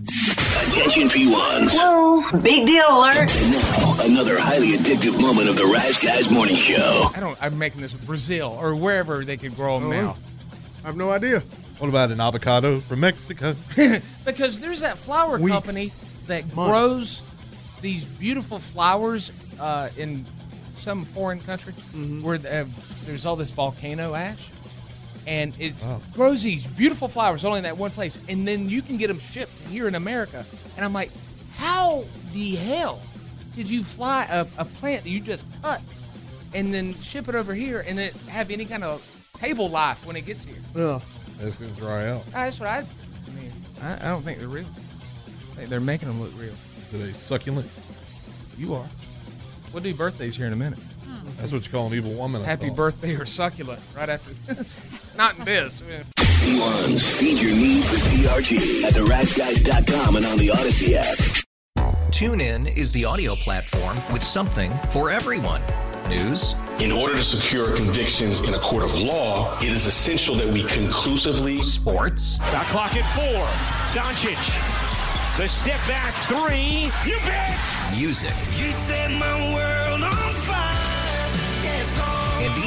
Attention P1s. Whoa, big deal alert. Now, another highly addictive moment of the Rise Guys Morning Show. I don't. I'm making this Brazil or wherever they could grow them now. I have no idea. What about an avocado from Mexico? Because there's that flower Week. company that Months. grows these beautiful flowers uh, in some foreign country Mm-hmm. where uh, there's all this volcano ash, and it Wow. grows these beautiful flowers only in that one place, and then you can get them shipped here in America. And I'm like, how the hell did you fly a, a plant that you just cut and then ship it over here and then have any kind of table life when it gets here? Yeah. It's going to dry out. Uh, that's what I. I mean, I, I don't think they're real. I think they're making them look real. Is it a succulent? You are. We'll do birthdays here in a minute. Mm. That's what you call an evil woman. I Happy thought. birthday or succulent right after this. Not in this. P1s, feed your need for TRT at theriseguys.com and on the Odyssey app. TuneIn is the audio platform with something for everyone. News, In order to secure convictions in a court of law, it is essential that we conclusively sports, Shot clock at four. Doncic. The step back three. You bet. music, You set my world on fire.